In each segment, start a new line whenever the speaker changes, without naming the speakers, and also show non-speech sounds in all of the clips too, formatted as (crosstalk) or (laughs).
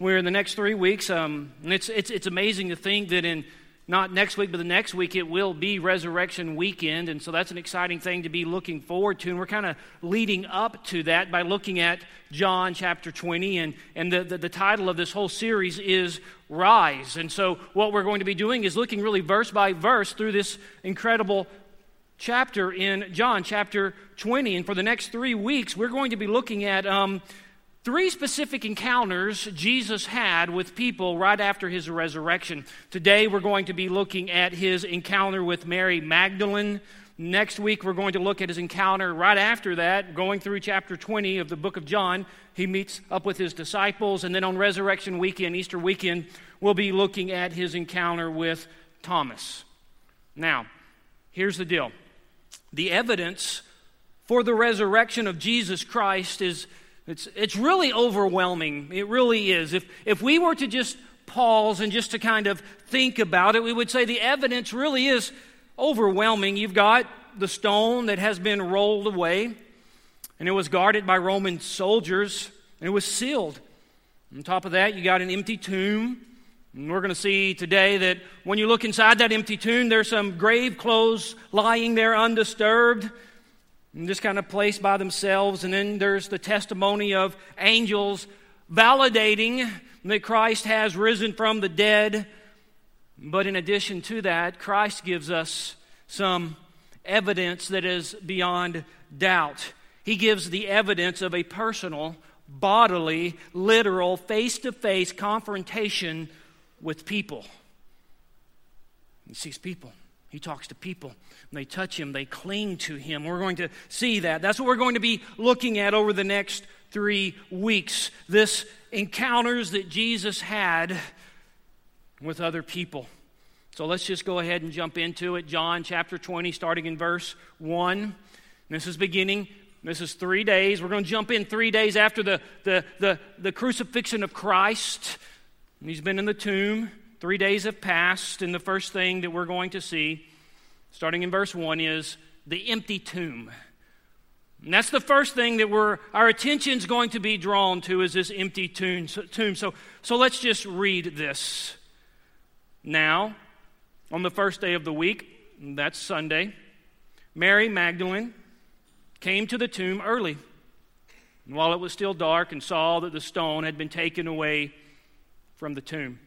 We're in the next three weeks. Um, and it's, it's, it's amazing to think that in not next week, but the next week, it will be Resurrection Weekend. And so that's an exciting thing to be looking forward to. And we're kind of leading up to that by looking at John chapter 20. And, and the, the, the title of this whole series is Rise. And so what we're going to be doing is looking really verse by verse through this incredible chapter in John, chapter 20. And for the next three weeks, we're going to be looking at um, three specific encounters Jesus had with people right after his resurrection. Today, we're going to be looking at his encounter with Mary Magdalene. Next week, we're going to look at his encounter right after that, going through chapter 20 of the book of John. He meets up with his disciples. And then on Resurrection Weekend, Easter weekend, we'll be looking at his encounter with Thomas. Now, here's the deal the evidence for the resurrection of Jesus Christ is it's, it's really overwhelming. It really is. If, if we were to just pause and just to kind of think about it, we would say the evidence really is overwhelming. You've got the stone that has been rolled away, and it was guarded by Roman soldiers, and it was sealed. On top of that, you got an empty tomb. And we're going to see today that when you look inside that empty tomb, there's some grave clothes lying there undisturbed and just kind of placed by themselves. And then there's the testimony of angels validating that Christ has risen from the dead. But in addition to that, Christ gives us some evidence that is beyond doubt. He gives the evidence of a personal, bodily, literal, face to face confrontation with people. He sees people, he talks to people. They touch him, they cling to him. We're going to see that. That's what we're going to be looking at over the next three weeks. This encounters that Jesus had with other people. So let's just go ahead and jump into it. John chapter 20, starting in verse 1. This is beginning. This is three days. We're going to jump in three days after the, the, the, the crucifixion of Christ. He's been in the tomb. Three days have passed, and the first thing that we're going to see starting in verse 1, is the empty tomb. And that's the first thing that we're, our attention is going to be drawn to is this empty tomb. tomb. So, so let's just read this. Now, on the first day of the week, that's Sunday, Mary Magdalene came to the tomb early, and while it was still dark, and saw that the stone had been taken away from the tomb.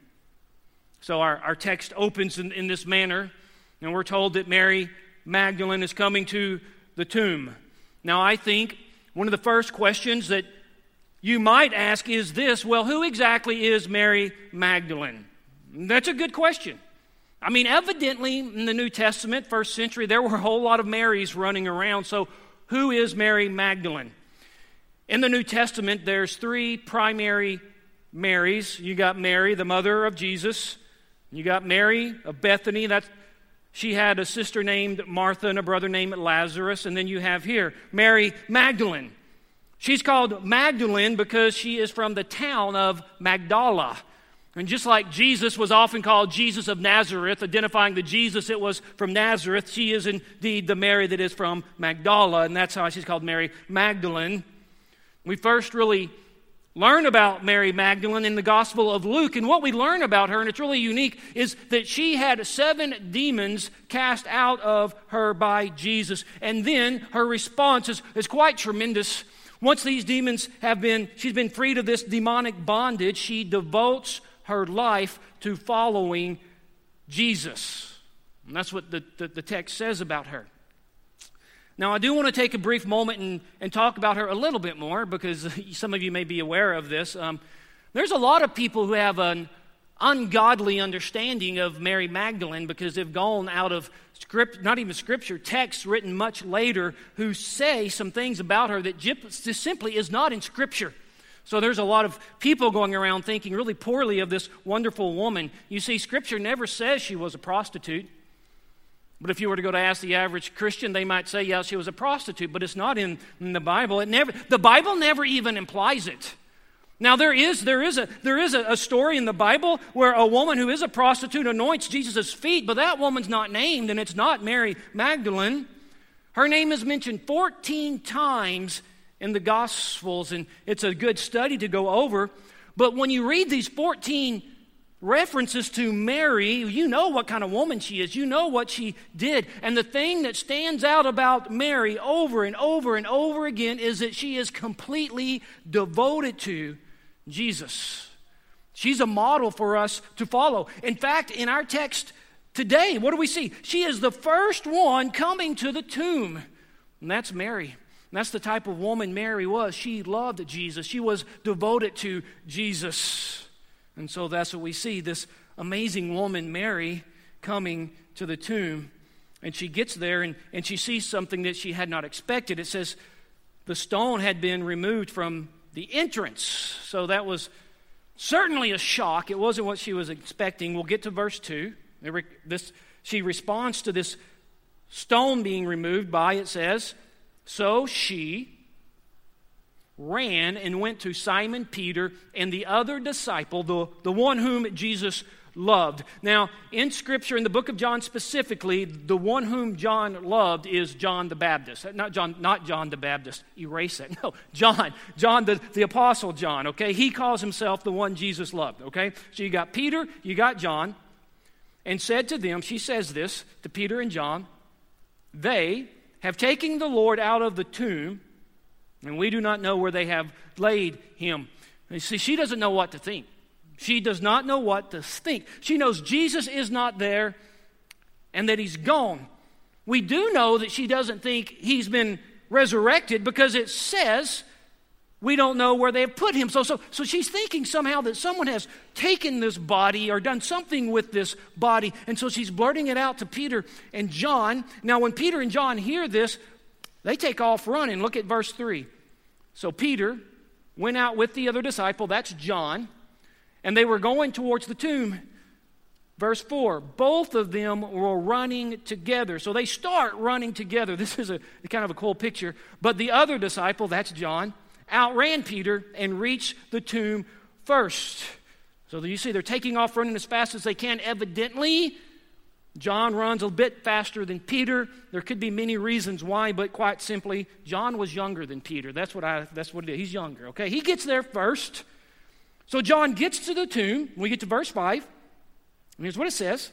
So our, our text opens in, in this manner. And we're told that Mary Magdalene is coming to the tomb. Now, I think one of the first questions that you might ask is this well, who exactly is Mary Magdalene? That's a good question. I mean, evidently in the New Testament, first century, there were a whole lot of Marys running around. So, who is Mary Magdalene? In the New Testament, there's three primary Marys. You got Mary, the mother of Jesus. You got Mary of Bethany, that's she had a sister named Martha and a brother named Lazarus. And then you have here Mary Magdalene. She's called Magdalene because she is from the town of Magdala. And just like Jesus was often called Jesus of Nazareth, identifying the Jesus it was from Nazareth, she is indeed the Mary that is from Magdala, and that's how she's called Mary Magdalene. We first really learn about Mary Magdalene in the Gospel of Luke. And what we learn about her, and it's really unique, is that she had seven demons cast out of her by Jesus. And then her response is, is quite tremendous. Once these demons have been, she's been freed of this demonic bondage, she devotes her life to following Jesus. And that's what the, the, the text says about her. Now, I do want to take a brief moment and, and talk about her a little bit more because (laughs) some of you may be aware of this. Um, there's a lot of people who have an ungodly understanding of Mary Magdalene because they've gone out of script, not even scripture, texts written much later who say some things about her that just simply is not in scripture. So there's a lot of people going around thinking really poorly of this wonderful woman. You see, Scripture never says she was a prostitute. But if you were to go to ask the average Christian, they might say, yeah, she was a prostitute, but it's not in, in the Bible. It never, the Bible never even implies it. Now, there is, there is, a, there is a, a story in the Bible where a woman who is a prostitute anoints Jesus' feet, but that woman's not named, and it's not Mary Magdalene. Her name is mentioned 14 times in the Gospels, and it's a good study to go over. But when you read these 14 references to Mary, you know what kind of woman she is. You know what she did. And the thing that stands out about Mary over and over and over again is that she is completely devoted to Jesus. She's a model for us to follow. In fact, in our text today, what do we see? She is the first one coming to the tomb, and that's Mary. And that's the type of woman Mary was. She loved Jesus, she was devoted to Jesus. And so that's what we see this amazing woman, Mary, coming to the tomb. And she gets there and, and she sees something that she had not expected. It says the stone had been removed from the entrance. So that was certainly a shock. It wasn't what she was expecting. We'll get to verse 2. This, she responds to this stone being removed by, it says, So she, ran and went to Simon Peter and the other disciple, the, the one whom Jesus loved. Now, in Scripture, in the book of John specifically, the one whom John loved is John the Baptist. Not John, not John the Baptist. Erase it. (laughs) No, John. John, the, the Apostle John, okay? He calls himself the one Jesus loved, okay? So you got Peter, you got John, and said to them, she says this to Peter and John, they have taken the Lord out of the tomb and we do not know where they have laid him. You see, she doesn't know what to think. She does not know what to think. She knows Jesus is not there and that he's gone. We do know that she doesn't think he's been resurrected because it says we don't know where they have put him. So, so, so she's thinking somehow that someone has taken this body or done something with this body. And so she's blurting it out to Peter and John. Now, when Peter and John hear this, they take off running. Look at verse 3. So Peter went out with the other disciple, that's John, and they were going towards the tomb. Verse 4 both of them were running together. So they start running together. (laughs) This is a kind of a cool picture. But the other disciple, that's John, outran Peter and reached the tomb first. So you see, they're taking off running as fast as they can. Evidently, John runs a bit faster than Peter. There could be many reasons why, but quite simply, John was younger than Peter. That's what I that's what it is. He's younger, okay? He gets there first. So John gets to the tomb. We get to verse 5. And here's what it says.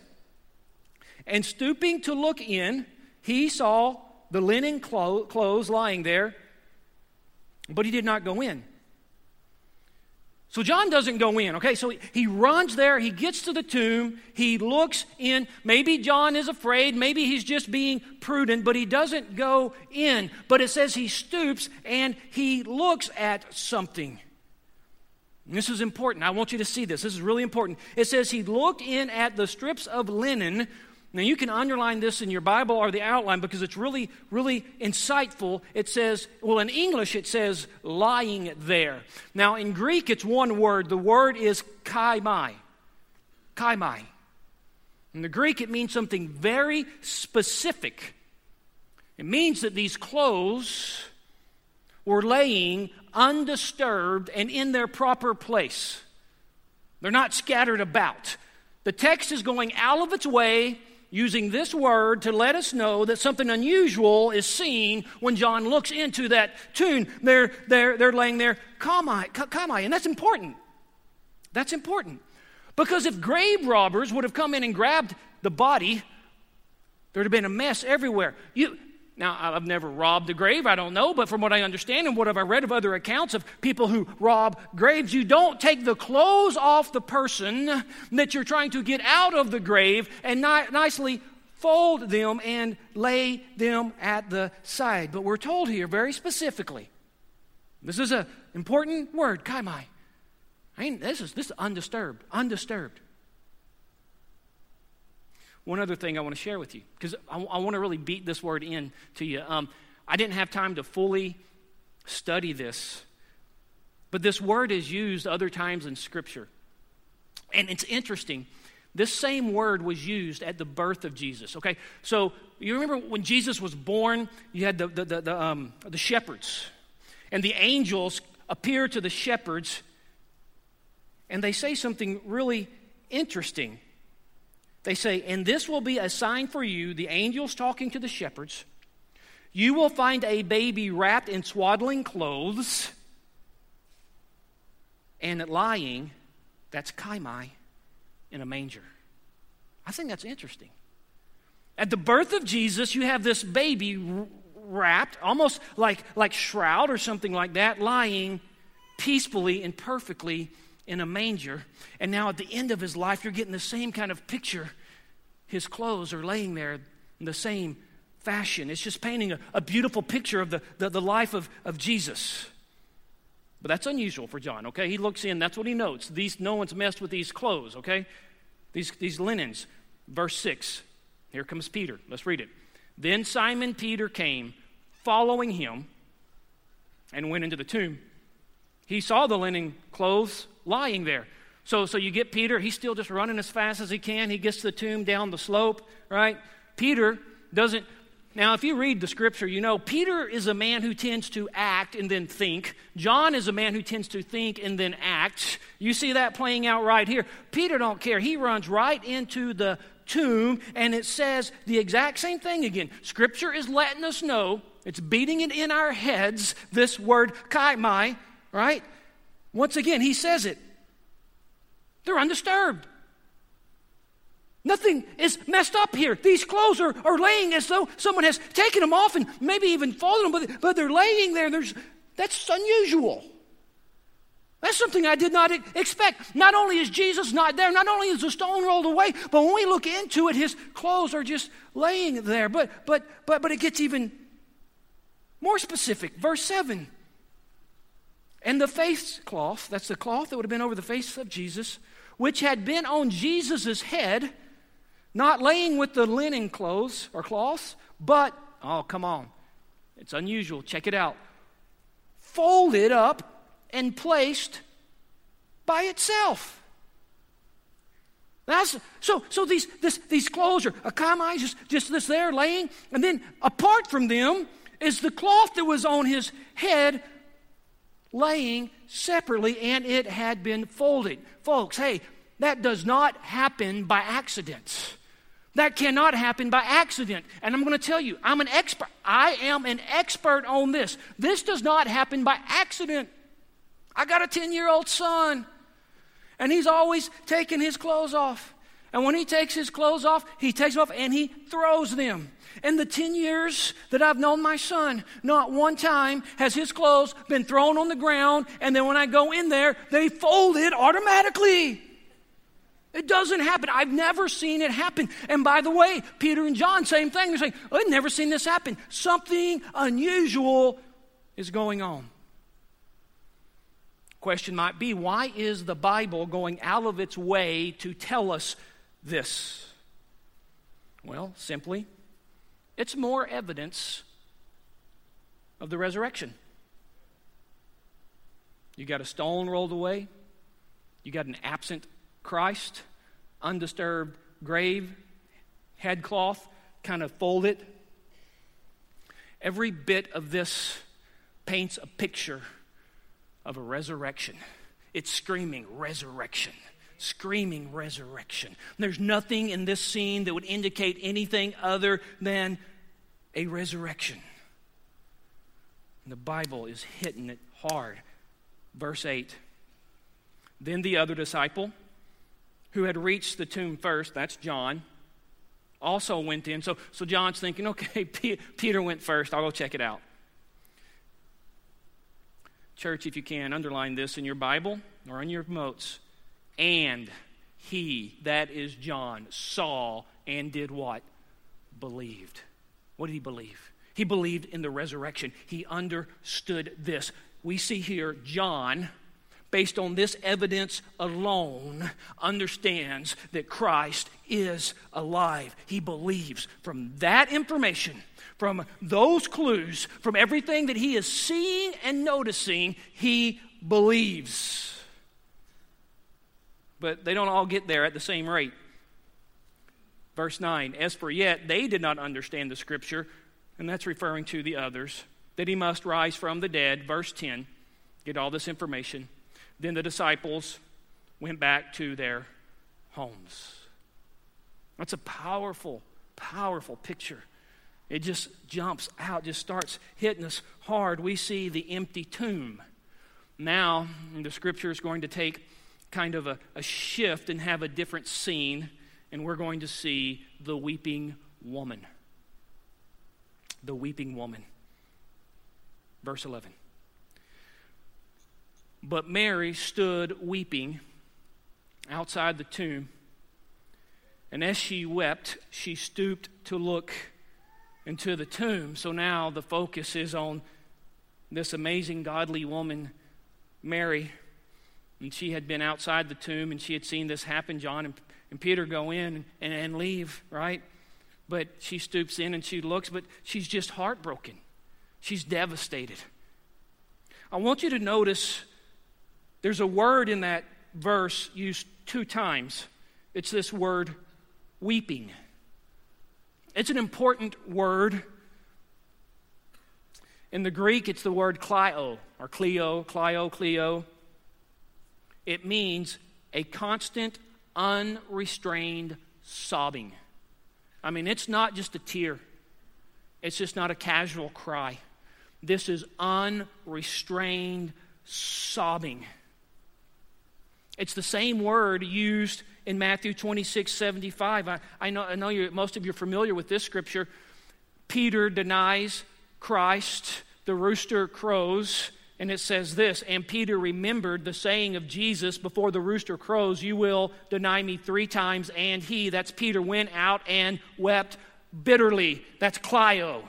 And stooping to look in, he saw the linen clothes lying there, but he did not go in. So John doesn't go in, okay? So he runs there, he gets to the tomb, he looks in. Maybe John is afraid, maybe he's just being prudent, but he doesn't go in. But it says he stoops and he looks at something. And this is important. I want you to see this. This is really important. It says he looked in at the strips of linen now, you can underline this in your Bible or the outline because it's really, really insightful. It says, well, in English, it says lying there. Now, in Greek, it's one word. The word is kaimai. Kaimai. In the Greek, it means something very specific. It means that these clothes were laying undisturbed and in their proper place. They're not scattered about. The text is going out of its way using this word to let us know that something unusual is seen when John looks into that tomb. They're, they're, they're laying there, kamai, kamai, and that's important. That's important. Because if grave robbers would have come in and grabbed the body, there would have been a mess everywhere. You, now, I've never robbed a grave, I don't know, but from what I understand and what I've read of other accounts of people who rob graves, you don't take the clothes off the person that you're trying to get out of the grave and ni- nicely fold them and lay them at the side. But we're told here very specifically this is an important word, kaimai. I mean, this is, this is undisturbed, undisturbed. One other thing I want to share with you, because I, I, want to really beat this word in to you. Um, I didn't have time to fully study this, But this word is used other times in Scripture. And it's interesting. This same word was used at the birth of Jesus. Okay, so you remember when Jesus was born, you had the, the, the, the, um, the shepherds, and the angels appear to the shepherds, and they say something really interesting. They say, And this will be a sign for you, the angels talking to the shepherds. You will find a baby wrapped in swaddling clothes and lying, that's kaimai, in a manger. I think that's interesting. At the birth of Jesus, you have this baby wrapped, almost like, like shroud or something like that, lying peacefully and perfectly in a manger. And now at the end of his life, you're getting the same kind of picture. His clothes are laying there in the same fashion. It's just painting a, a beautiful picture of the, the, the life of, of Jesus. But that's unusual for John, okay? He looks in, that's what he notes. These, no one's messed with these clothes, okay? These, these linens. Verse 6. Here comes Peter. Let's read it. Then Simon Peter came, following him, and went into the tomb. He saw the linen clothes lying there. So, so you get Peter, he's still just running as fast as he can. He gets to the tomb down the slope, right? Peter doesn't now, if you read the scripture, you know Peter is a man who tends to act and then think. John is a man who tends to think and then act. You see that playing out right here. Peter don't care. He runs right into the tomb and it says the exact same thing again. Scripture is letting us know, it's beating it in our heads, this word kaimai, right? Once again, he says it. They're undisturbed. Nothing is messed up here. These clothes are, are laying as though someone has taken them off and maybe even folded them, but, but they're laying there. There's, that's unusual. That's something I did not expect. Not only is Jesus not there, not only is the stone rolled away, but when we look into it, his clothes are just laying there. But but but but it gets even more specific. Verse 7. And the face cloth, that's the cloth that would have been over the face of Jesus, which had been on Jesus' head, not laying with the linen clothes or cloths, but, oh, come on. It's unusual. Check it out. Folded up and placed by itself. That's, so so these, this, these clothes are a kamai, just, just this there laying, and then apart from them is the cloth that was on his head laying separately, and it had been folded. Folks, hey, that does not happen by accident. That cannot happen by accident. And I'm going to tell you, I'm an expert. I am an expert on this. This does not happen by accident. I got a 10 year old son, and he's always taking his clothes off. And when he takes his clothes off, he takes them off and he throws them. In the 10 years that I've known my son, not one time has his clothes been thrown on the ground, and then when I go in there, they fold it automatically. It doesn't happen. I've never seen it happen. And by the way, Peter and John, same thing. They're saying, I've never seen this happen. Something unusual is going on. Question might be why is the Bible going out of its way to tell us this? Well, simply, it's more evidence of the resurrection. You got a stone rolled away, you got an absent Christ, undisturbed grave, headcloth, kind of folded. Every bit of this paints a picture of a resurrection. It's screaming resurrection, screaming resurrection. There's nothing in this scene that would indicate anything other than a resurrection. And the Bible is hitting it hard. Verse 8 Then the other disciple, who had reached the tomb first, that's John, also went in. So, so John's thinking, okay, (laughs) Peter went first. I'll go check it out. Church, if you can, underline this in your Bible or in your notes. And he, that is John, saw and did what? Believed. What did he believe? He believed in the resurrection. He understood this. We see here John based on this evidence alone, understands that Christ is alive. He believes from that information, from those clues, from everything that he is seeing and noticing, he believes. But they don't all get there at the same rate. Verse 9 As for yet, they did not understand the scripture, and that's referring to the others, that he must rise from the dead. Verse 10 Get all this information. Then the disciples went back to their homes. That's a powerful, powerful picture. It just jumps out, just starts hitting us hard. We see the empty tomb. Now, the scripture is going to take kind of a, a shift and have a different scene, and we're going to see the weeping woman. The weeping woman. Verse 11. But Mary stood weeping outside the tomb. And as she wept, she stooped to look into the tomb. So now the focus is on this amazing, godly woman, Mary. And she had been outside the tomb and she had seen this happen, John and, and Peter go in and, and leave, right? But she stoops in and she looks, but she's just heartbroken. She's devastated. I want you to notice there's a word in that verse used two times. It's this word, weeping. It's an important word. In the Greek, it's the word klio, or clio, clio, clio. It means a constant, unrestrained sobbing. I mean, it's not just a tear, it's just not a casual cry. This is unrestrained sobbing. It's the same word used in Matthew 26 75. I, I know, I know you, most of you are familiar with this scripture. Peter denies Christ, the rooster crows, and it says this And Peter remembered the saying of Jesus before the rooster crows, You will deny me three times. And he, that's Peter, went out and wept bitterly. That's Clio.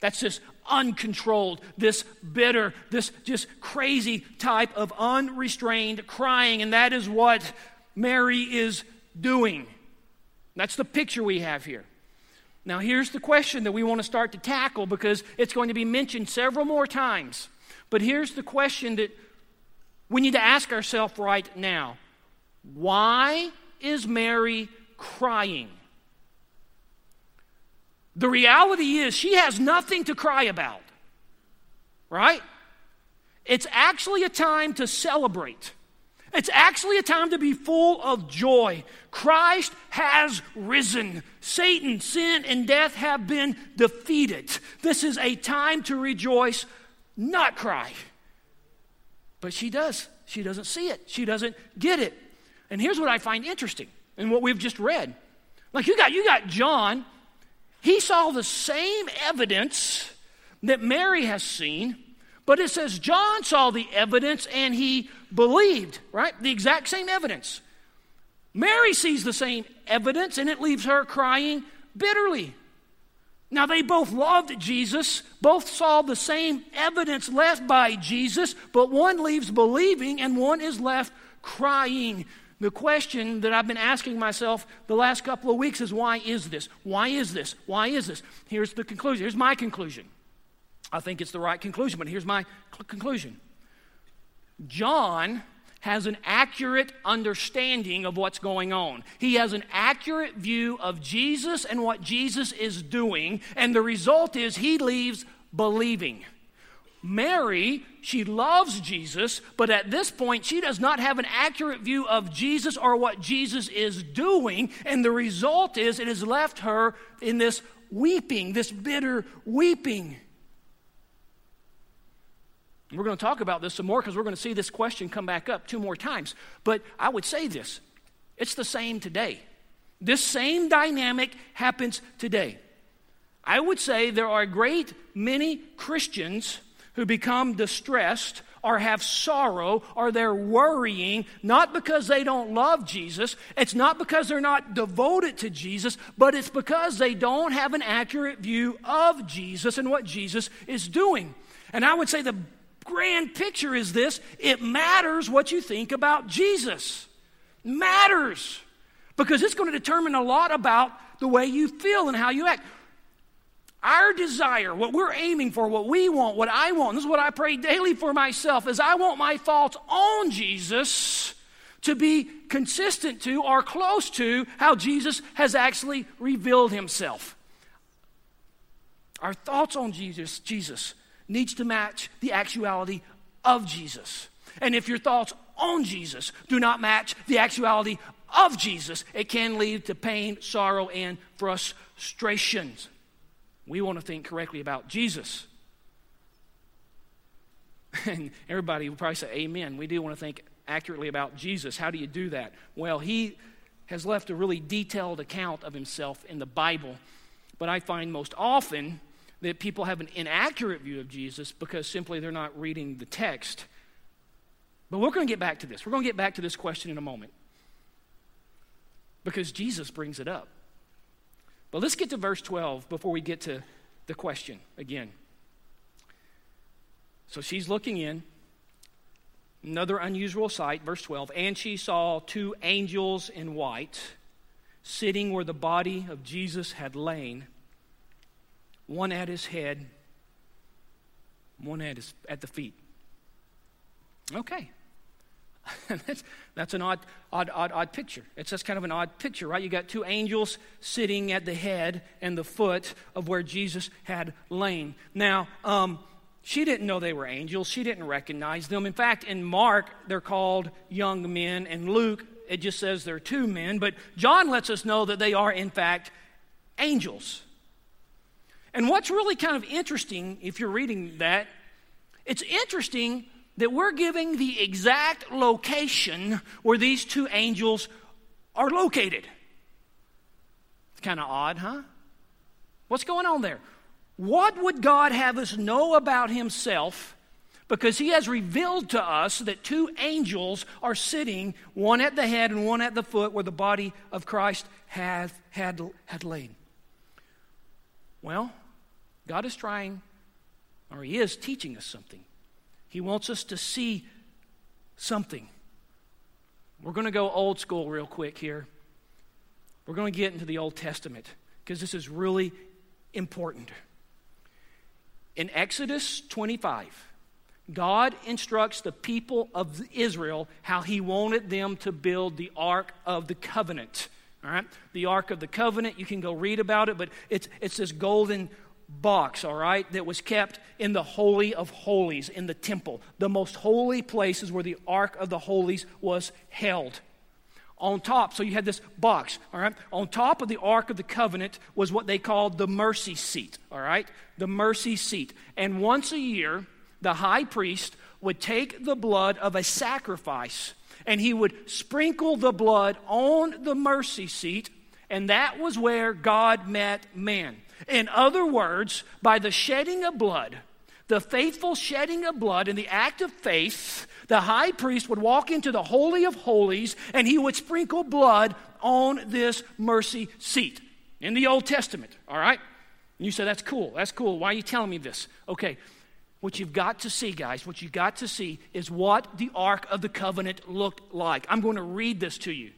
That's this uncontrolled, this bitter, this just crazy type of unrestrained crying. And that is what Mary is doing. That's the picture we have here. Now, here's the question that we want to start to tackle because it's going to be mentioned several more times. But here's the question that we need to ask ourselves right now Why is Mary crying? The reality is, she has nothing to cry about, right? It's actually a time to celebrate. It's actually a time to be full of joy. Christ has risen. Satan, sin, and death have been defeated. This is a time to rejoice, not cry. But she does. She doesn't see it, she doesn't get it. And here's what I find interesting in what we've just read. Like you got you got John he saw the same evidence that Mary has seen, but it says John saw the evidence and he believed, right? The exact same evidence. Mary sees the same evidence and it leaves her crying bitterly. Now, they both loved Jesus, both saw the same evidence left by Jesus, but one leaves believing and one is left crying. The question that I've been asking myself the last couple of weeks is why is this? Why is this? Why is this? Here's the conclusion. Here's my conclusion. I think it's the right conclusion, but here's my conclusion. John has an accurate understanding of what's going on. He has an accurate view of Jesus and what Jesus is doing, and the result is he leaves believing. Mary, she loves Jesus, but at this point, she does not have an accurate view of Jesus or what Jesus is doing. And the result is it has left her in this weeping, this bitter weeping. We're going to talk about this some more because we're going to see this question come back up two more times. But I would say this it's the same today. This same dynamic happens today. I would say there are a great many Christians who become distressed or have sorrow or they're worrying, not because they don't love Jesus, it's not because they're not devoted to Jesus, but it's because they don't have an accurate view of Jesus and what Jesus is doing. And I would say the grand picture is this it matters what you think about Jesus. Matters. Because it's going to determine a lot about the way you feel and how you act. our desire, what we're aiming for, what we want, what I want, this is what I pray daily for myself, is I want my thoughts on Jesus to be consistent to or close to how Jesus has actually revealed himself. Our thoughts on Jesus, Jesus needs to match the actuality of Jesus. And if your thoughts on Jesus do not match the actuality of Jesus, it can lead to pain, sorrow, and frustrations. We want to think correctly about Jesus. (laughs) And everybody will probably say, Amen. We do want to think accurately about Jesus. How do you do that? Well, he has left a really detailed account of himself in the Bible, but I find most often that people have an inaccurate view of Jesus because simply they're not reading the text. But we're going to get back to this. We're going to get back to this question in a moment because Jesus brings it up. But let's get to verse 12 before we get to the question again. So she's looking in. Another unusual sight, verse 12. And she saw two angels in white sitting where the body of Jesus had lain, one at his head, one at, his, at the feet. Okay, (laughs) that's, that's an odd, odd, odd, odd picture. It's just kind of an odd picture, right? You got two angels sitting at the head and the foot of where Jesus had lain. Now, um, she didn't know they were angels. She didn't recognize them. In fact, in Mark, they're called young men, and Luke, it just says they're two men. But John lets us know that they are, in fact, angels. And what's really kind of interesting, if you're reading that, it's interesting that we're giving the exact location where these two angels are located. It's kind of odd, huh? What's going on there? What would God have us know about Himself? Because He has revealed to us that two angels are sitting, one at the head and one at the foot, where the body of Christ had, had, had lain. Well, God is trying, or He is teaching us something. He wants us to see something. We're going to go old school real quick here. We're going to get into the Old Testament because this is really important. In Exodus 25, God instructs the people of Israel how he wanted them to build the Ark of the Covenant. All right? The Ark of the Covenant, you can go read about it, but it's, it's this golden box, all right, that was kept in the Holy of Holies in the temple, the most holy places where the Ark of the Holies was held. On top, so you had this box, all right? On top of the Ark of the Covenant was what they called the mercy seat, all right? The mercy seat. And once a year, the high priest would take the blood of a sacrifice and he would sprinkle the blood on the mercy seat, and that was where God met man. In other words, by the shedding of blood, the faithful shedding of blood in the act of faith, the high priest would walk into the Holy of Holies and he would sprinkle blood on this mercy seat in the Old Testament, all right? And you say, that's cool, that's cool. Why are you telling me this? Okay, what you've got to see, guys, what you've got to see is what the Ark of the Covenant looked like. I'm going to read this to you.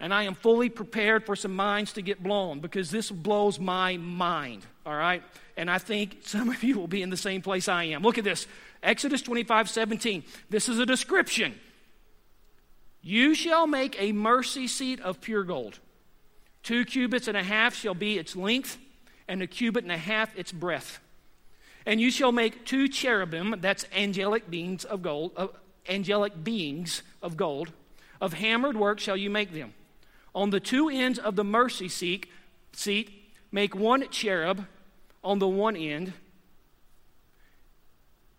And I am fully prepared for some minds to get blown because this blows my mind, all right? And I think some of you will be in the same place I am. Look at this Exodus 25 17. This is a description. You shall make a mercy seat of pure gold. Two cubits and a half shall be its length, and a cubit and a half its breadth. And you shall make two cherubim, that's angelic beings of gold, uh, angelic beings of gold. Of hammered work shall you make them. On the two ends of the mercy seat, make one cherub on the one end,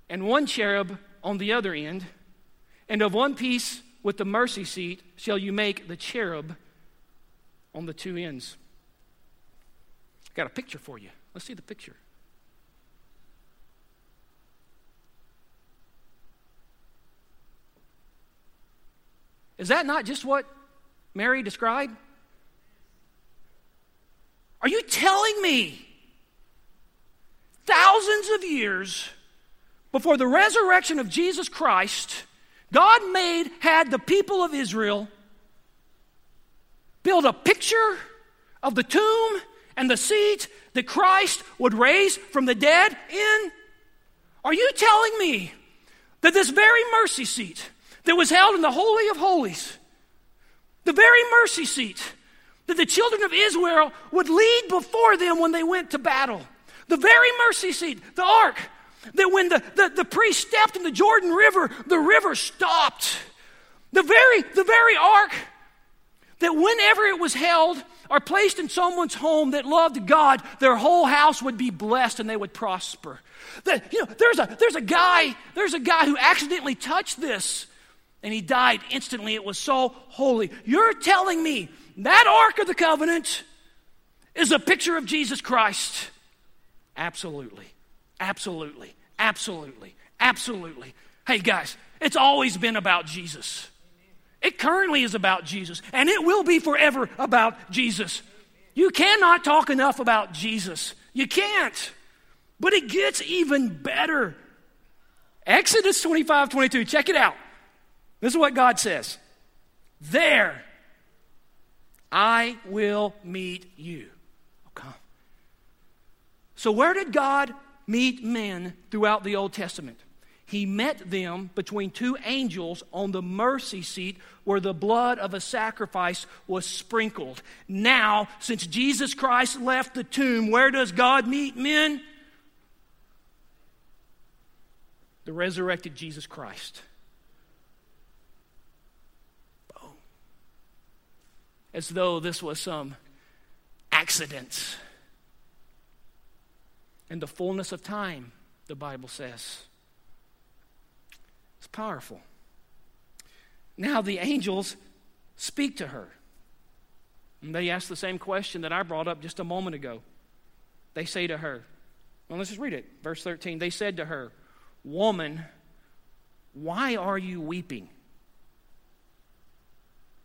and one cherub on the other end, and of one piece with the mercy seat shall you make the cherub on the two ends. I've got a picture for you. Let's see the picture. Is that not just what Mary described? Are you telling me thousands of years before the resurrection of Jesus Christ, God made, had the people of Israel build a picture of the tomb and the seat that Christ would raise from the dead in? Are you telling me that this very mercy seat that was held in the Holy of Holies, the very mercy seat that the children of Israel would lead before them when they went to battle, the very mercy seat, the ark, that when the, the, the priest stepped in the Jordan River, the river stopped. The very, the very ark that whenever it was held or placed in someone's home that loved God, their whole house would be blessed and they would prosper. That, you know, there's a, there's a guy, there's a guy who accidentally touched this and he died instantly. It was so holy. You're telling me that Ark of the Covenant is a picture of Jesus Christ? Absolutely. Absolutely. Absolutely. Absolutely. Hey, guys, it's always been about Jesus. It currently is about Jesus, and it will be forever about Jesus. You cannot talk enough about Jesus. You can't. But it gets even better. Exodus 25 22, check it out. This is what God says There I will meet you. Oh, okay. So, where did God meet men throughout the Old Testament? He met them between two angels on the mercy seat where the blood of a sacrifice was sprinkled. Now, since Jesus Christ left the tomb, where does God meet men? The resurrected Jesus Christ. As though this was some accident. In the fullness of time, the Bible says. It's powerful. Now the angels speak to her. And they ask the same question that I brought up just a moment ago. They say to her, well, let's just read it. Verse 13. They said to her, Woman, why are you weeping?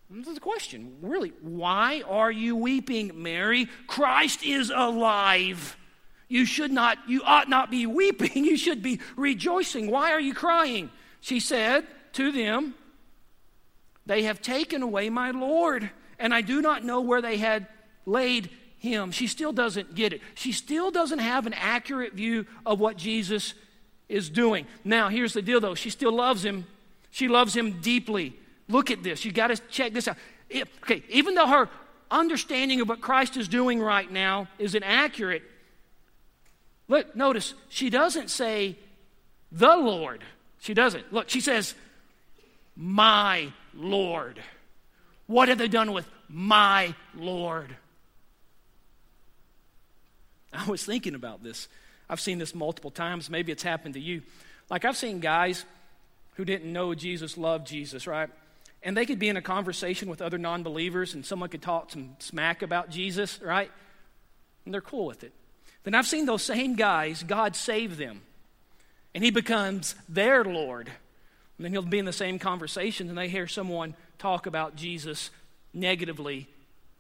This is the question. Really, why are you weeping, Mary? Christ is alive. You should not, you ought not be weeping. (laughs) You should be rejoicing. Why are you crying? She said to them, They have taken away my Lord, and I do not know where they had laid him. She still doesn't get it. She still doesn't have an accurate view of what Jesus is doing. Now, here's the deal though. She still loves him. She loves him deeply. Look at this. You got to check this out. It, okay, even though her understanding of what Christ is doing right now is inaccurate, look, notice, she doesn't say the Lord. She doesn't. Look, she says, my Lord. What have they done with my Lord? I was thinking about this. I've seen this multiple times. Maybe it's happened to you. Like, I've seen guys who didn't know Jesus loved Jesus, right? And they could be in a conversation with other non believers and someone could talk some smack about Jesus, right? And they're cool with it. Then I've seen those same guys, God save them, and He becomes their Lord. And then He'll be in the same conversation and they hear someone talk about Jesus negatively,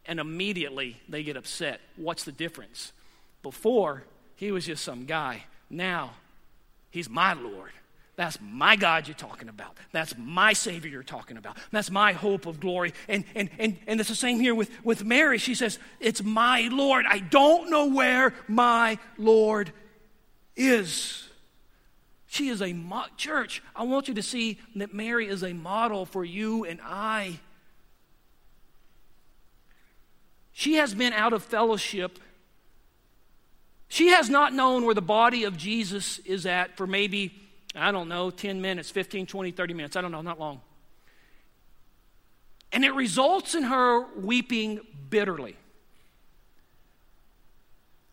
and immediately they get upset. What's the difference? Before, He was just some guy. Now, He's my Lord. That's my God you're talking about. That's my Savior you're talking about. That's my hope of glory. And, and, and, and it's the same here with, with Mary. She says, It's my Lord. I don't know where my Lord is. She is a mo- church. I want you to see that Mary is a model for you and I. She has been out of fellowship. She has not known where the body of Jesus is at for maybe I don't know, 10 minutes, 15, 20, 30 minutes. I don't know, not long. And it results in her weeping bitterly.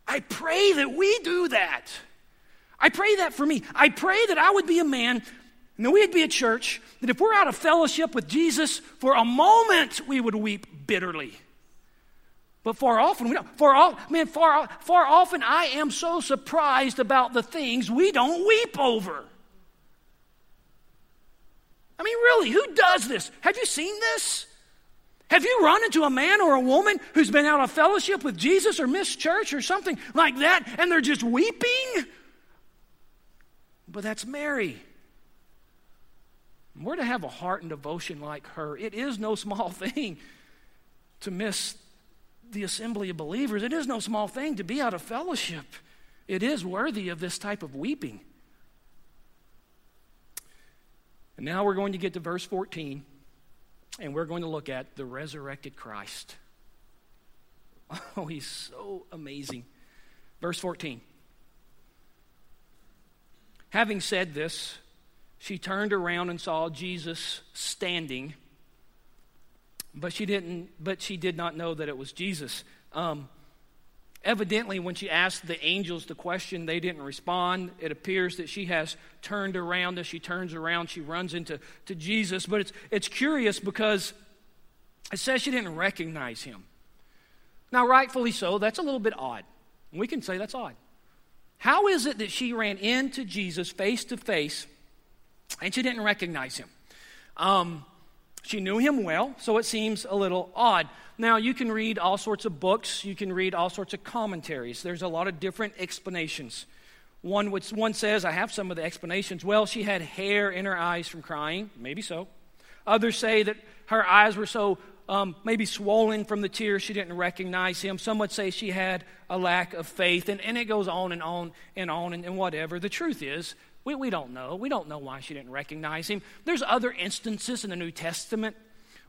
I pray that we do that. I pray that for me. I pray that I would be a man and that we'd be a church that if we're out of fellowship with Jesus for a moment, we would weep bitterly. But far often, we don't. Far, all, man, far, far often, I am so surprised about the things we don't weep over. I mean, really, who does this? Have you seen this? Have you run into a man or a woman who's been out of fellowship with Jesus or missed church or something like that and they're just weeping? But that's Mary. We're to have a heart and devotion like her. It is no small (laughs) thing to miss the assembly of believers. It is no small thing to be out of fellowship. It is worthy of this type of weeping. Now we're going to get to verse 14, and we're going to look at the resurrected Christ. (laughs) Oh, he's so amazing. Verse 14. Having said this, she turned around and saw Jesus standing, but she didn't. But she did not know that it was Jesus. Um, Evidently, when she asked the angels the question, they didn't respond. It appears that she has turned around. As she turns around, she runs into to Jesus. But it's, it's curious because it says she didn't recognize him. Now, rightfully so, that's a little bit odd. We can say that's odd. How is it that she ran into Jesus face to face and she didn't recognize him? Um, she knew him well, so it seems a little odd. Now, you can read all sorts of books, you can read all sorts of commentaries. There's a lot of different explanations. One, one says, I have some of the explanations. Well, she had hair in her eyes from crying. Maybe so. Others say that her eyes were so um, maybe swollen from the tears she didn't recognize him. Some would say she had a lack of faith. And, and it goes on and on and on and, and whatever. The truth is, we, we don't know. We don't know why she didn't recognize him. There's other instances in the New Testament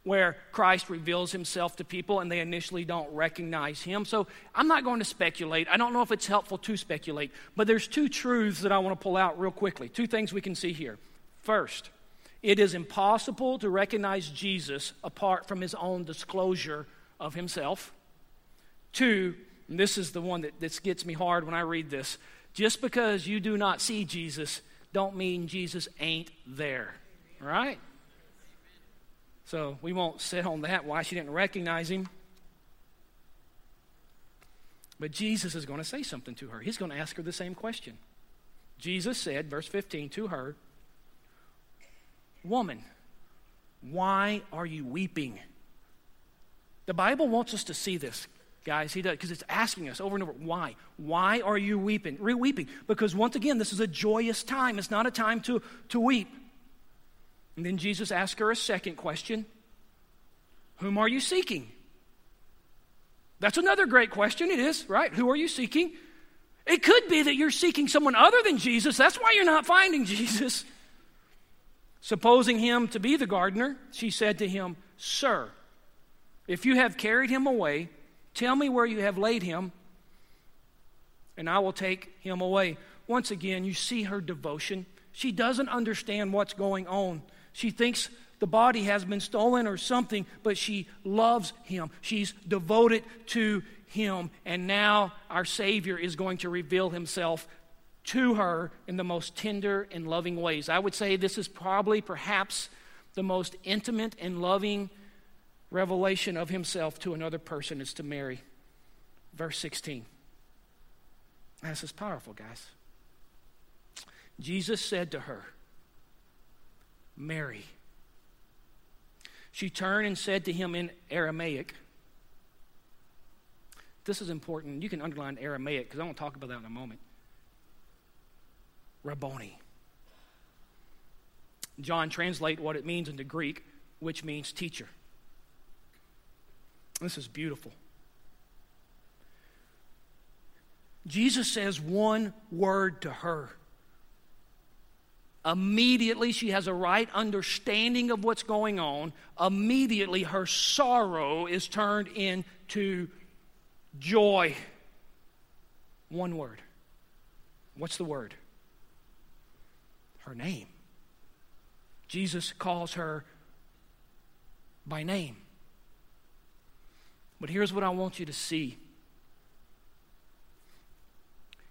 where Christ reveals himself to people and they initially don't recognize him. So I'm not going to speculate. I don't know if it's helpful to speculate, but there's two truths that I want to pull out real quickly. Two things we can see here. First, it is impossible to recognize Jesus apart from his own disclosure of himself. Two, and this is the one that this gets me hard when I read this. Just because you do not see Jesus, don't mean Jesus ain't there. Right? So we won't sit on that, why she didn't recognize him. But Jesus is going to say something to her. He's going to ask her the same question. Jesus said, verse 15, to her, Woman, why are you weeping? The Bible wants us to see this, guys. He does, because it's asking us over and over, why? Why are you weeping? Re weeping. Because once again, this is a joyous time. It's not a time to, to weep. And then Jesus asked her a second question Whom are you seeking? That's another great question. It is, right? Who are you seeking? It could be that you're seeking someone other than Jesus. That's why you're not finding (laughs) Jesus. Supposing him to be the gardener, she said to him, Sir, if you have carried him away, tell me where you have laid him, and I will take him away. Once again, you see her devotion. She doesn't understand what's going on. She thinks the body has been stolen or something, but she loves him. She's devoted to him. And now our Savior is going to reveal himself to her in the most tender and loving ways. I would say this is probably, perhaps, the most intimate and loving revelation of himself to another person is to Mary. Verse 16. This is powerful, guys. Jesus said to her, Mary. She turned and said to him in Aramaic, This is important. You can underline Aramaic because I want to talk about that in a moment. Rabboni. John translate what it means into Greek, which means teacher. This is beautiful. Jesus says one word to her Immediately, she has a right understanding of what's going on. Immediately, her sorrow is turned into joy. One word. What's the word? Her name. Jesus calls her by name. But here's what I want you to see.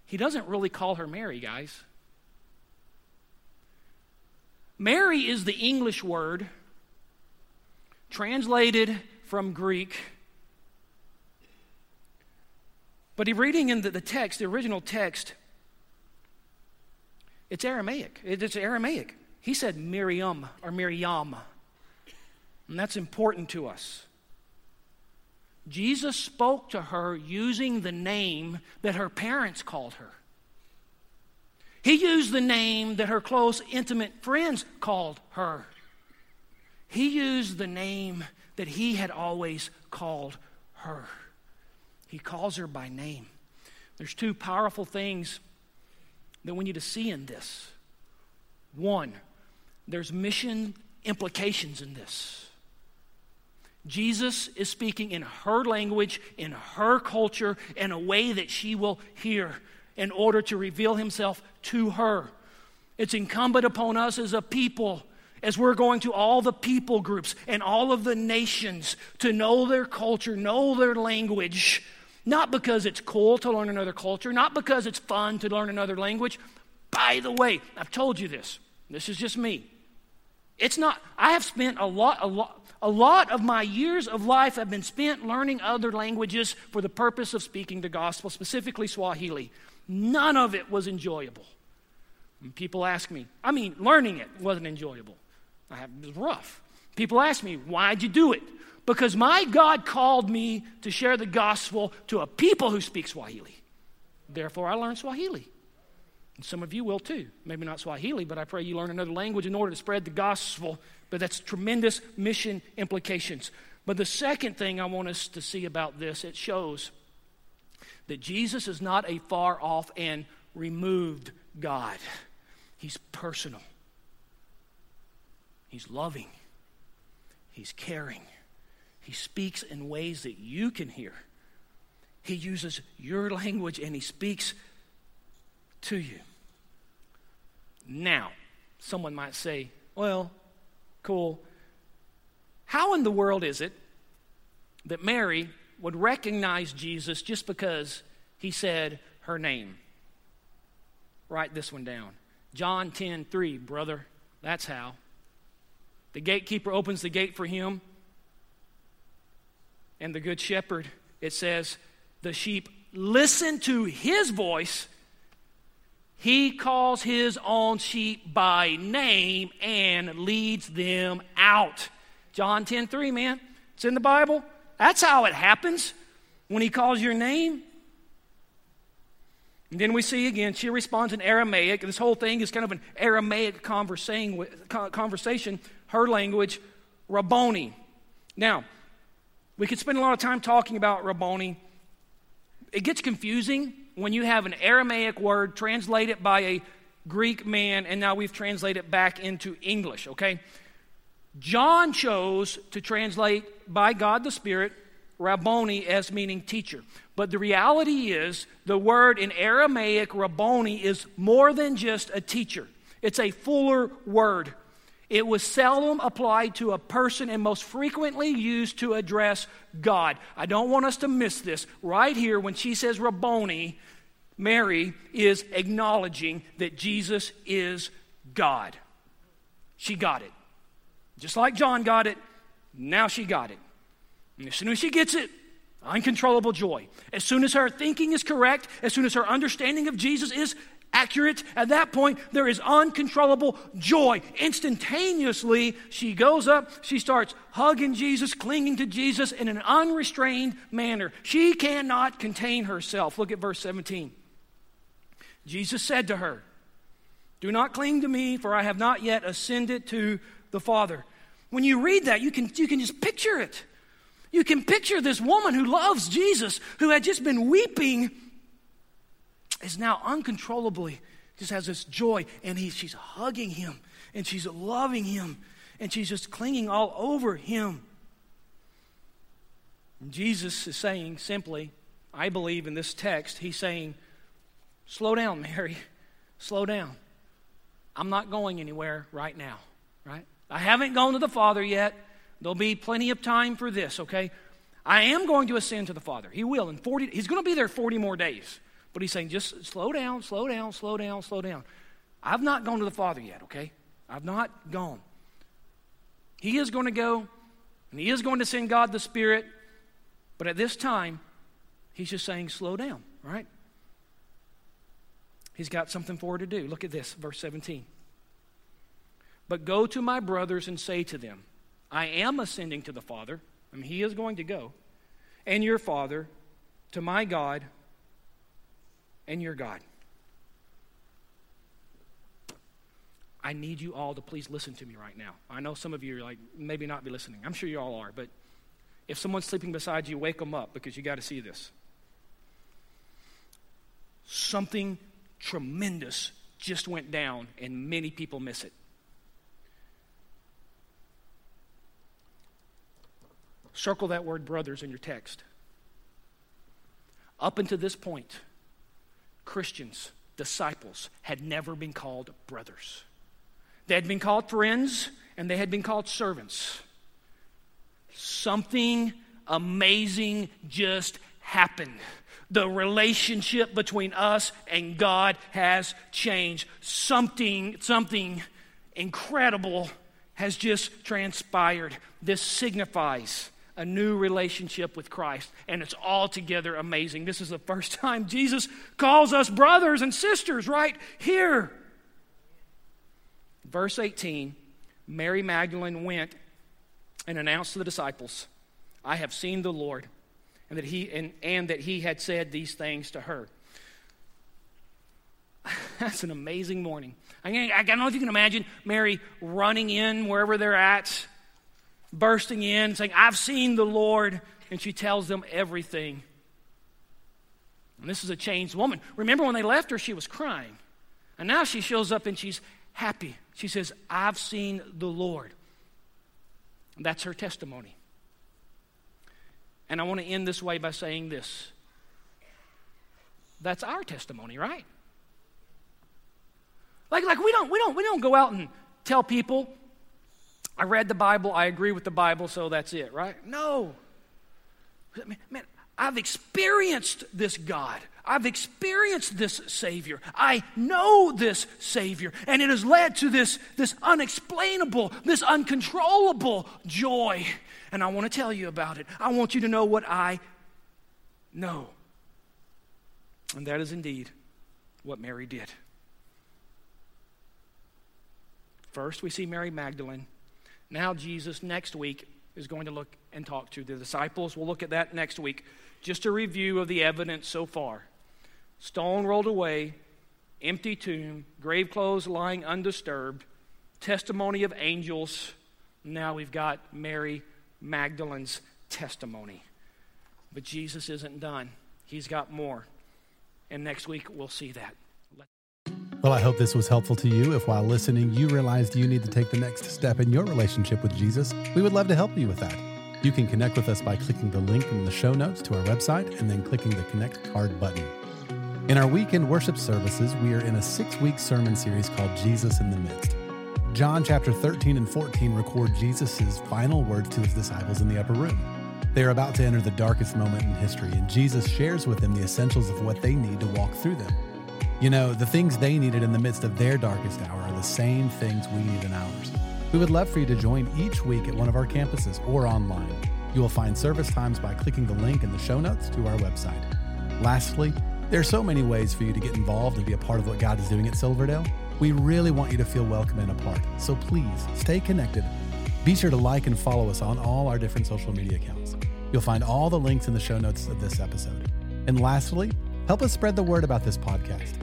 He doesn't really call her Mary, guys. Mary is the English word translated from Greek. But reading in the, the text, the original text, it's Aramaic. It's Aramaic. He said Miriam or Miriam. And that's important to us. Jesus spoke to her using the name that her parents called her. He used the name that her close, intimate friends called her. He used the name that he had always called her. He calls her by name. There's two powerful things that we need to see in this. One, there's mission implications in this. Jesus is speaking in her language, in her culture, in a way that she will hear in order to reveal himself to her. It's incumbent upon us as a people, as we're going to all the people groups and all of the nations, to know their culture, know their language. Not because it's cool to learn another culture, not because it's fun to learn another language. By the way, I've told you this. This is just me. It's not, I have spent a lot, a lot, a lot of my years of life have been spent learning other languages for the purpose of speaking the gospel, specifically Swahili. None of it was enjoyable. And people ask me, I mean, learning it wasn't enjoyable. I have, it was rough. People ask me, why'd you do it? Because my God called me to share the gospel to a people who speak Swahili. Therefore, I learned Swahili. Some of you will too. Maybe not Swahili, but I pray you learn another language in order to spread the gospel. But that's tremendous mission implications. But the second thing I want us to see about this, it shows that Jesus is not a far off and removed God. He's personal. He's loving. He's caring. He speaks in ways that you can hear. He uses your language and he speaks to you. Now, someone might say, well, cool. How in the world is it that Mary would recognize Jesus just because he said her name? Write this one down. John 10 3, brother. That's how. The gatekeeper opens the gate for him, and the good shepherd, it says, the sheep listen to his voice he calls his own sheep by name and leads them out. John 10 3, man. It's in the Bible. That's how it happens when he calls your name. And then we see again, she responds in Aramaic. This whole thing is kind of an Aramaic conversation, her language, Rabboni. Now, we could spend a lot of time talking about Rabboni. It gets confusing when you have an Aramaic word translated by a Greek man, and now we've translated it back into English, okay? John chose to translate by God the Spirit Rabboni as meaning teacher. But the reality is, the word in Aramaic, Rabboni, is more than just a teacher, it's a fuller word. It was seldom applied to a person and most frequently used to address God. I don't want us to miss this. Right here, when she says Rabboni, Mary is acknowledging that Jesus is God. She got it. Just like John got it, now she got it. And as soon as she gets it, uncontrollable joy. As soon as her thinking is correct, as soon as her understanding of Jesus is accurate. At that point, there is uncontrollable joy. Instantaneously, she goes up, she starts hugging Jesus, clinging to Jesus in an unrestrained manner. She cannot contain herself. Look at verse 17. Jesus said to her, Do not cling to me, for I have not yet ascended to the Father. When you read that, you can, you can just picture it. You can picture this woman who loves Jesus, who had just been weeping is now uncontrollably just has this joy, and he, she's hugging him, and she's loving him, and she's just clinging all over him. And Jesus is saying simply, I believe in this text, he's saying, Slow down, Mary. Slow down. I'm not going anywhere right now, right? I haven't gone to the Father yet. There'll be plenty of time for this, okay? I am going to ascend to the Father. He will in 40 He's going to be there 40 more days. But he's saying, just slow down, slow down, slow down, slow down. I've not gone to the Father yet, okay? I've not gone. He is going to go, and he is going to send God the Spirit, but at this time, he's just saying, slow down, right? He's got something for her to do. Look at this, verse 17. But go to my brothers and say to them, I am ascending to the Father. I mean, he is going to go, and your Father, to my God and your God. I need you all to please listen to me right now. I know some of you are like, maybe not be listening. I'm sure you all are, but if someone's sleeping beside you, wake them up because you got to see this. something tremendous just went down, and many people miss it. Circle that word brothers in your text. Up until this point, Christians, disciples, had never been called brothers. They had been called friends and they had been called servants. Something amazing just happened. The relationship between us and God has changed. Something, something incredible has just transpired. This signifies a new relationship with Christ, and it's altogether amazing. This is the first (laughs) time Jesus calls us brothers and sisters right here. Verse 18 Mary Magdalene went and announced to the disciples, I have seen the Lord, and that he, and, and that he had said these things to her. (laughs) That's an amazing morning. I, I don't know if you can imagine Mary running in wherever they're at bursting in, saying, I've seen the Lord. And she tells them everything. And this is a changed woman. Remember when they left her, she was crying. And now she shows up and she's happy. She says, I've seen the Lord. And that's her testimony. And I want to end this way by saying this. That's our testimony, right? Like, like we don't we don't we don't go out and tell people I read the Bible, I agree with the Bible, so that's it, right? No. Man, I've experienced this God. I've experienced this Savior. I know this Savior. And it has led to this, this unexplainable, this uncontrollable joy. And I want to tell you about it. I want you to know what I know. And that is indeed what Mary did. First, we see Mary Magdalene now, Jesus next week is going to look and talk to the disciples. We'll look at that next week. Just a review of the evidence so far stone rolled away, empty tomb, grave clothes lying undisturbed, testimony of angels. Now we've got Mary Magdalene's testimony. But Jesus isn't done, He's got more. And next week we'll see that.
Well, I hope this was helpful to you. If while listening you realized you need to take the next step in your relationship with Jesus, we would love to help you with that. You can connect with us by clicking the link in the show notes to our website and then clicking the Connect Card button. In our weekend worship services, we are in a six week sermon series called Jesus in the Midst. John chapter 13 and 14 record Jesus' final words to his disciples in the upper room. They are about to enter the darkest moment in history, and Jesus shares with them the essentials of what they need to walk through them. You know, the things they needed in the midst of their darkest hour are the same things we need in ours. We would love for you to join each week at one of our campuses or online. You will find service times by clicking the link in the show notes to our website. Lastly, there are so many ways for you to get involved and be a part of what God is doing at Silverdale. We really want you to feel welcome and a part, so please stay connected. Be sure to like and follow us on all our different social media accounts. You'll find all the links in the show notes of this episode. And lastly, help us spread the word about this podcast.